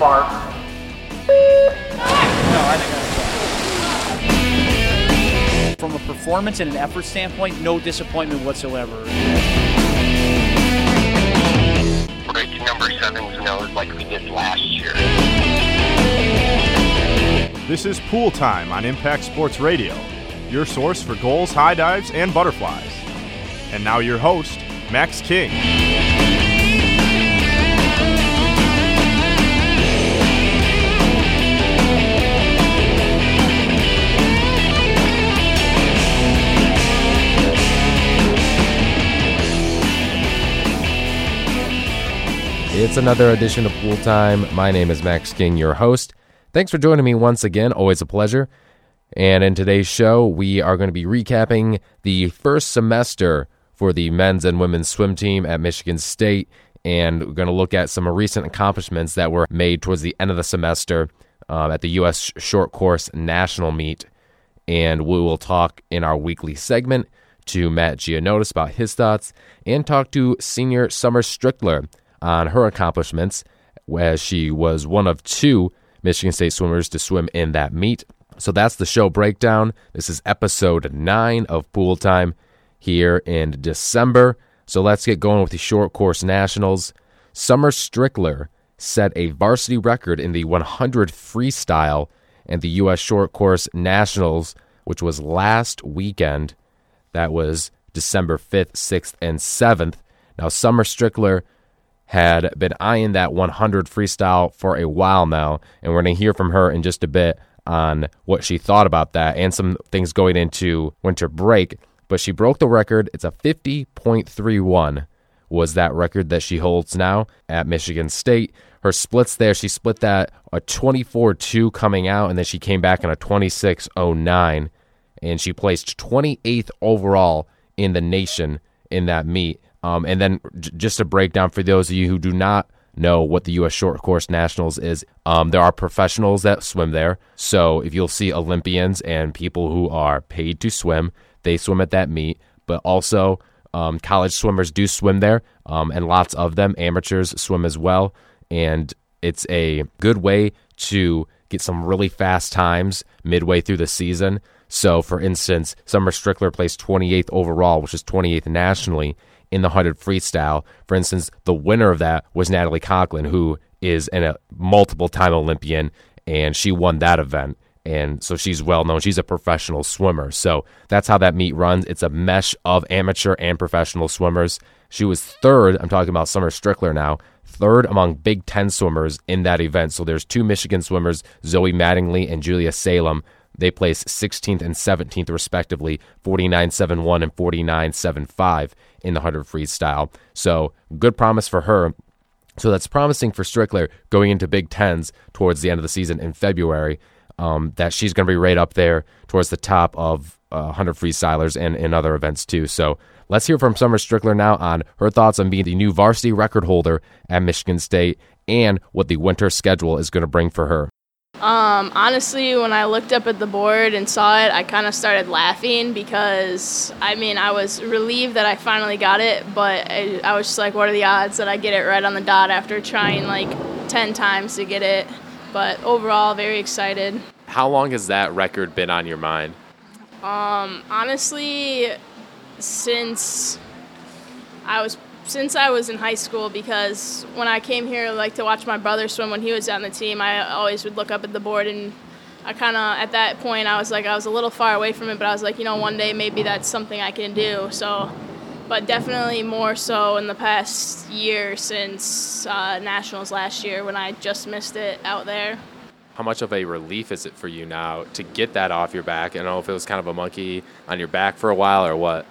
bar. From a performance and an effort standpoint, no disappointment whatsoever. Break number seven's nose like we did last year. This is Pool Time on Impact Sports Radio, your source for goals, high dives, and butterflies. And now your host, Max King. It's another edition of Pool Time. My name is Max King, your host. Thanks for joining me once again. Always a pleasure. And in today's show, we are going to be recapping the first semester for the men's and women's swim team at Michigan State. And we're going to look at some recent accomplishments that were made towards the end of the semester um, at the U.S. Short Course National Meet. And we will talk in our weekly segment to Matt Gianiodis about his thoughts and talk to senior Summer Strickler on her accomplishments, as she was one of two Michigan State swimmers to swim in that meet. So that's the show breakdown. This is episode nine of Pool Time here in December. So let's get going with the short course nationals. Summer Strickler set a varsity record in the 100 freestyle and the U.S. short course nationals, which was last weekend. That was December 5th, 6th, and 7th. Now, Summer Strickler had been eyeing that 100 freestyle for a while now, and we're going to hear from her in just a bit on what she thought about that and some things going into winter break. But she broke the record. It's a 50.31 was that record that she holds now at Michigan State. Her splits there, she split that a 24-2 coming out, and then she came back in a 26-09, and she placed 28th overall in the nation in that meet. Um, and then j- just a breakdown for those of you who do not know what the U.S. Short Course Nationals is, um, there are professionals that swim there. So if you'll see Olympians and people who are paid to swim, they swim at that meet. But also, um, college swimmers do swim there, um, and lots of them, amateurs, swim as well. And it's a good way to get some really fast times midway through the season. So, for instance, Summer Strickler placed 28th overall, which is 28th nationally in the 100 freestyle. For instance, the winner of that was Natalie Coughlin, who is a uh, multiple time Olympian, and she won that event. And so she's well known. She's a professional swimmer. So that's how that meet runs. It's a mesh of amateur and professional swimmers. She was third. I'm talking about Summer Strickler now. Third among Big Ten swimmers in that event. So there's two Michigan swimmers, Zoe Mattingly and Julia Salem. They placed 16th and 17th, respectively, 49.71 and 49.75 in the 100 freestyle. So good promise for her. So that's promising for Strickler going into Big Tens towards the end of the season in February. Um, that she's going to be right up there towards the top of uh, 100 freestylers and in other events too. So let's hear from Summer Strickler now on her thoughts on being the new varsity record holder at Michigan State and what the winter schedule is going to bring for her. Um, honestly, when I looked up at the board and saw it, I kind of started laughing because I mean, I was relieved that I finally got it, but I, I was just like, what are the odds that I get it right on the dot after trying like 10 times to get it? But overall, very excited. How long has that record been on your mind? Um, honestly, since I was since I was in high school because when I came here like to watch my brother swim when he was on the team, I always would look up at the board and I kind of at that point I was like I was a little far away from it, but I was like, you know, one day maybe that's something I can do. So, but definitely more so in the past year since uh, nationals last year when I just missed it out there. How much of a relief is it for you now to get that off your back? I don't know if it was kind of a monkey on your back for a while or what.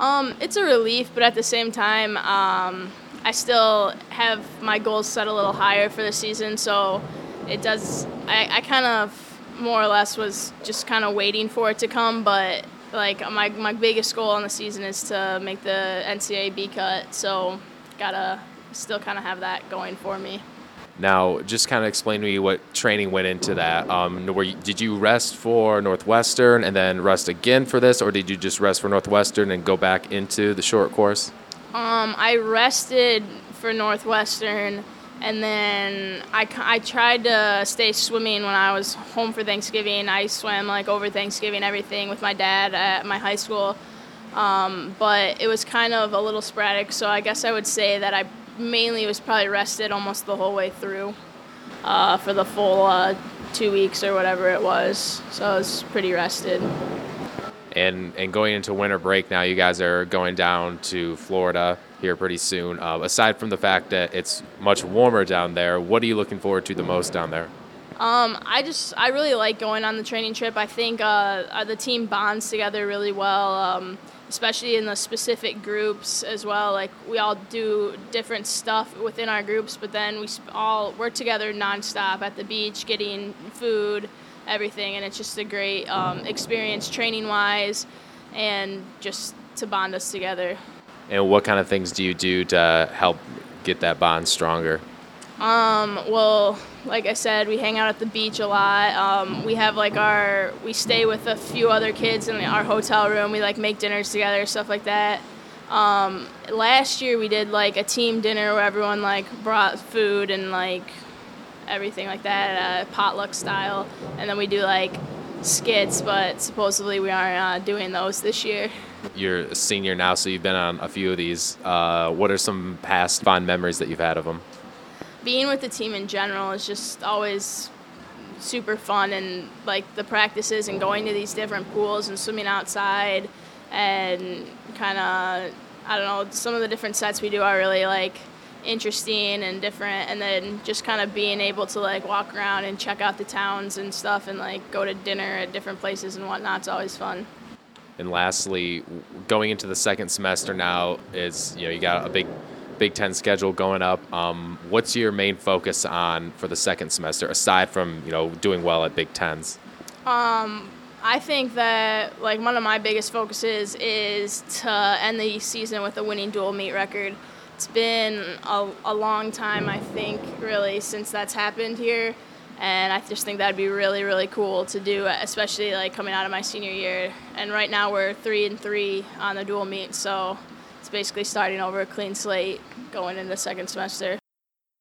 Um, it's a relief, but at the same time, um, I still have my goals set a little higher for the season. So it does. I, I kind of more or less was just kind of waiting for it to come, but like my my biggest goal on the season is to make the NCAA B cut. So gotta still kind of have that going for me. Now, just kind of explain to me what training went into that. Um, you, did you rest for Northwestern and then rest again for this, or did you just rest for Northwestern and go back into the short course? Um, I rested for Northwestern, And then I, I tried to stay swimming when I was home for Thanksgiving. I swam like over Thanksgiving, everything with my dad at my high school. Um, but it was kind of a little sporadic, so I guess I would say that I mainly was probably rested almost the whole way through uh, for the full uh, two weeks or whatever it was. So I was pretty rested. And and going into winter break now, you guys are going down to Florida here pretty soon. Uh, aside from the fact that it's much warmer down there, what are you looking forward to the most down there? Um, I just I really like going on the training trip. I think uh, uh the team bonds together really well. Um, especially in the specific groups as well. Like we all do different stuff within our groups, but then we all work together nonstop at the beach, getting food, everything, and it's just a great um, experience training wise, and just to bond us together. And what kind of things do you do to help get that bond stronger? Um, well, like I said, we hang out at the beach a lot. Um, we have like our, we stay with a few other kids in our hotel room. We like make dinners together, stuff like that. Um, last year we did like a team dinner where everyone like brought food and like everything like that, uh, potluck style. And then we do like skits, but supposedly we aren't uh, doing those this year. You're a senior now, so you've been on a few of these. Uh, what are some past fond memories that you've had of them? Being with the team in general is just always super fun and like the practices and going to these different pools and swimming outside and kind of I don't know some of the different sets we do are really like interesting and different. And then just kind of being able to like walk around and check out the towns and stuff and like go to dinner at different places and whatnot it's always fun. And lastly going into the second semester now is you know you got a big Big Ten schedule going up. Um, what's your main focus on for the second semester, aside from you know doing well at Big Tens? Um, I think that like one of my biggest focuses is to end the season with a winning dual meet record. It's been a, a long time, I think, really, since that's happened here, and I just think that'd be really, really cool to do, especially like coming out of my senior year. And right now we're three and three on the dual meet, so basically starting over a clean slate going into the second semester.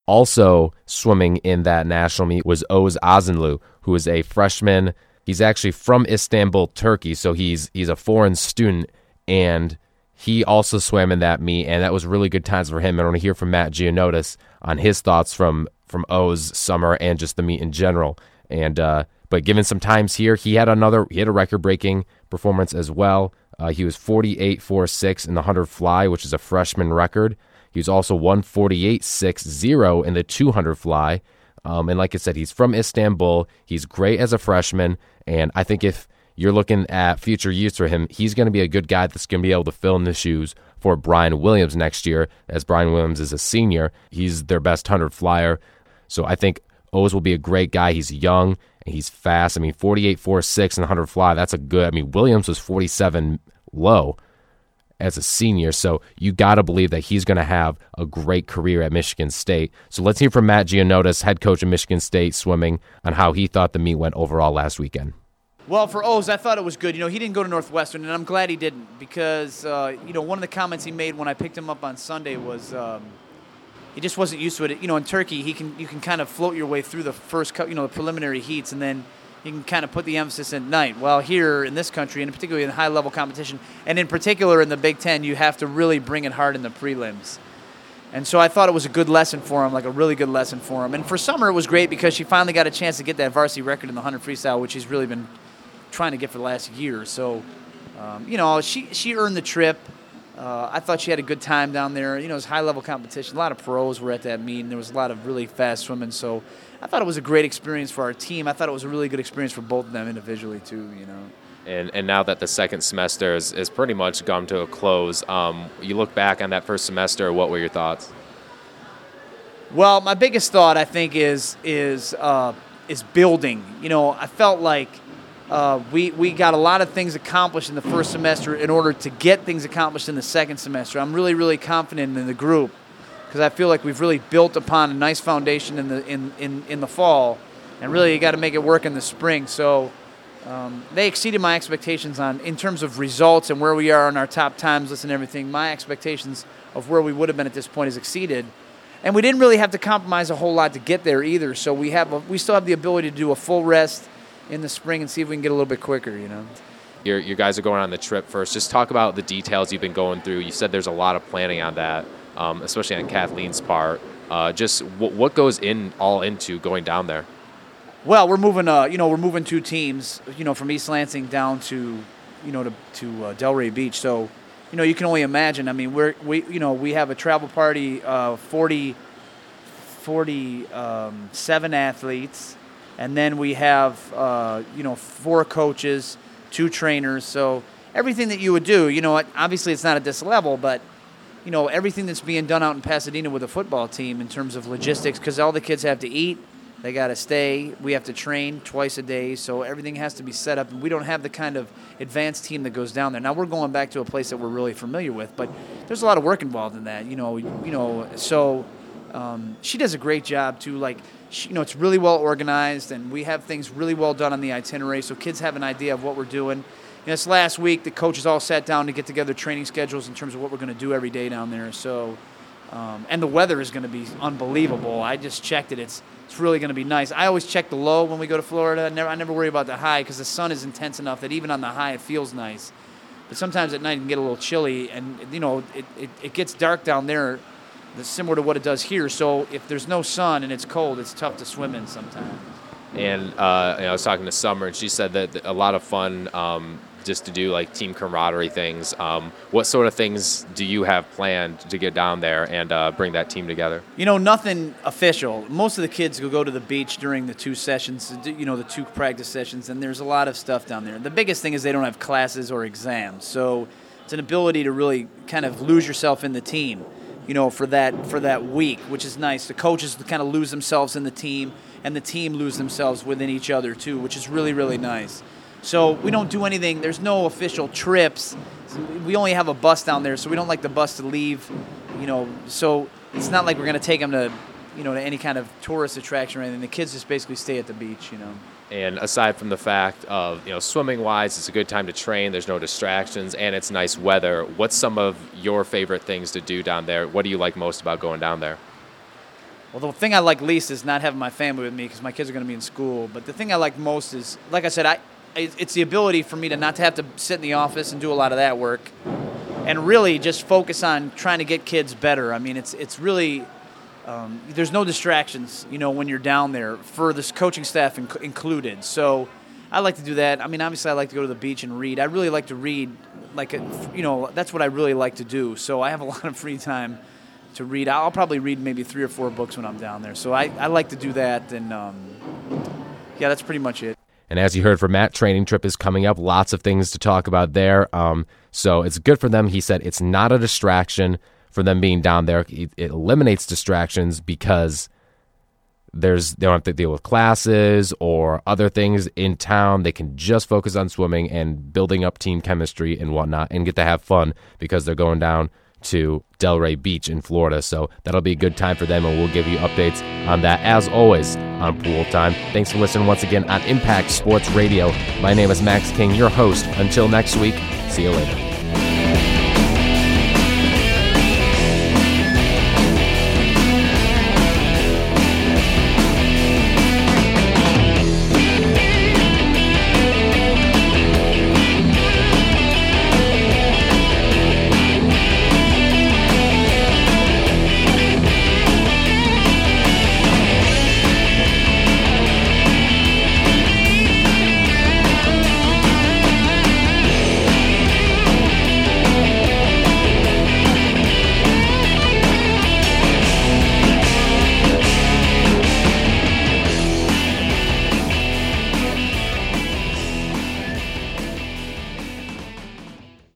Also swimming in that national meet was Oz Azenlu, who is a freshman. He's actually from Istanbul, Turkey, so he's he's a foreign student, and he also swam in that meet, and that was really good times for him. And I want to hear from Matt Gianiodis on his thoughts from from O's summer and just the meet in general. And uh, but given some times here, he had another he had a record breaking performance as well. Uh, he was 48.46 in the 100 fly, which is a freshman record. He was also 148.60 in the 200 fly. Um, and like I said, he's from Istanbul. He's great as a freshman. And I think if you're looking at future use for him, he's going to be a good guy that's going to be able to fill in the shoes for Brian Williams next year, as Brian Williams is a senior. He's their best 100 flyer. So I think O's will be a great guy. He's young and he's fast. I mean, 48, 4, 6 and 100 fly, that's a good. I mean, Williams was 47 low as a senior. So you got to believe that he's going to have a great career at Michigan State. So let's hear from Matt Gianiodis, head coach of Michigan State swimming, on how he thought the meet went overall last weekend. Well, for O's, I thought it was good. You know, he didn't go to Northwestern, and I'm glad he didn't because, uh, you know, one of the comments he made when I picked him up on Sunday was um, he just wasn't used to it. You know, in Turkey, he can you can kind of float your way through the first, you know, the preliminary heats, and then – you can kind of put the emphasis at night. Well, here in this country, and particularly in high level competition, and in particular in the Big Ten, you have to really bring it hard in the prelims. And so I thought it was a good lesson for him, like a really good lesson for him. And for Summer, it was great because she finally got a chance to get that varsity record in the 100 freestyle, which she's really been trying to get for the last year. So, um, you know, she, she earned the trip. Uh, I thought she had a good time down there. You know, it was high level competition. A lot of pros were at that meet, and there was a lot of really fast swimming. So I thought it was a great experience for our team. I thought it was a really good experience for both of them individually too. You know. And, and now that the second semester is, is pretty much come to a close, um, you look back on that first semester. What were your thoughts? Well, my biggest thought I think is is uh, is building. You know, I felt like uh, we we got a lot of things accomplished in the first semester in order to get things accomplished in the second semester. I'm really really confident in the group because I feel like we've really built upon a nice foundation in the in, in, in the fall, and really you got to make it work in the spring. So um, they exceeded my expectations on in terms of results and where we are on our top times list and everything. My expectations of where we would have been at this point is exceeded, and we didn't really have to compromise a whole lot to get there either. So we have a, we still have the ability to do a full rest in the spring and see if we can get a little bit quicker. You know. Your, you guys are going on the trip first. Just talk about the details you've been going through. You said there's a lot of planning on that, um, especially on Kathleen's part. Uh, just w- what goes in all into going down there? Well, we're moving. Uh, you know, we're moving two teams. You know, from East Lansing down to, you know, to to uh, Delray Beach. So, you know, you can only imagine. I mean, we're we you know we have a travel party, uh, 40, 47 athletes, and then we have uh, you know four coaches, two trainers. So everything that you would do, you know, obviously it's not at this level, but you know everything that's being done out in Pasadena with a football team in terms of logistics, because all the kids have to eat, they got to stay. We have to train twice a day, so everything has to be set up. And we don't have the kind of advanced team that goes down there. Now we're going back to a place that we're really familiar with, but there's a lot of work involved in that. You know, you know. So um, she does a great job too. Like, she, you know, it's really well organized, and we have things really well done on the itinerary, so kids have an idea of what we're doing. This last week, the coaches all sat down to get together training schedules in terms of what we're going to do every day down there. So, um, and the weather is going to be unbelievable. I just checked it. It's it's really going to be nice. I always check the low when we go to Florida. I never, I never worry about the high because the sun is intense enough that even on the high it feels nice. But sometimes at night it can get a little chilly, and you know it, it, it gets dark down there, similar to what it does here. So if there's no sun and it's cold, it's tough to swim in sometimes. And uh, you know, I was talking to Summer, and she said that a lot of fun um, just to do like team camaraderie things. Um, what sort of things do you have planned to get down there and uh, bring that team together? You know, nothing official. Most of the kids will go to the beach during the two sessions, you know, the two practice sessions, and there's a lot of stuff down there. The biggest thing is they don't have classes or exams, so it's an ability to really kind of lose yourself in the team. You know, for that for that week, which is nice. The coaches kind of lose themselves in the team, and the team lose themselves within each other too, which is really really nice. So we don't do anything. There's no official trips. We only have a bus down there, so we don't like the bus to leave. You know, so it's not like we're gonna take them to, you know, to any kind of tourist attraction or anything. The kids just basically stay at the beach. You know. And aside from the fact of you know swimming wise, it's a good time to train. There's no distractions, and it's nice weather. What's some of your favorite things to do down there? What do you like most about going down there? Well, the thing I like least is not having my family with me because my kids are going to be in school. But the thing I like most is, like I said, I it's the ability for me to not to have to sit in the office and do a lot of that work, and really just focus on trying to get kids better. I mean, it's it's really um, there's no distractions, you know, when you're down there for this coaching staff inc- included. So I like to do that. I mean, obviously, I like to go to the beach and read. I really like to read, like a, you know, that's what I really like to do. So I have a lot of free time to read. I'll probably read maybe three or four books when I'm down there. So I, I like to do that, and um, yeah, that's pretty much it. And as you heard from Matt, training trip is coming up. Lots of things to talk about there. Um, so it's good for them. He said it's not a distraction for them being down there. It, it eliminates distractions because there's they don't have to deal with classes or other things in town. They can just focus on swimming and building up team chemistry and whatnot, and get to have fun because they're going down to Delray Beach in Florida. So that'll be a good time for them, and we'll give you updates on that as always on Pool Time. Thanks for listening once again on Impact Sports Radio. My name is Max King, your host. Until next week, see you later.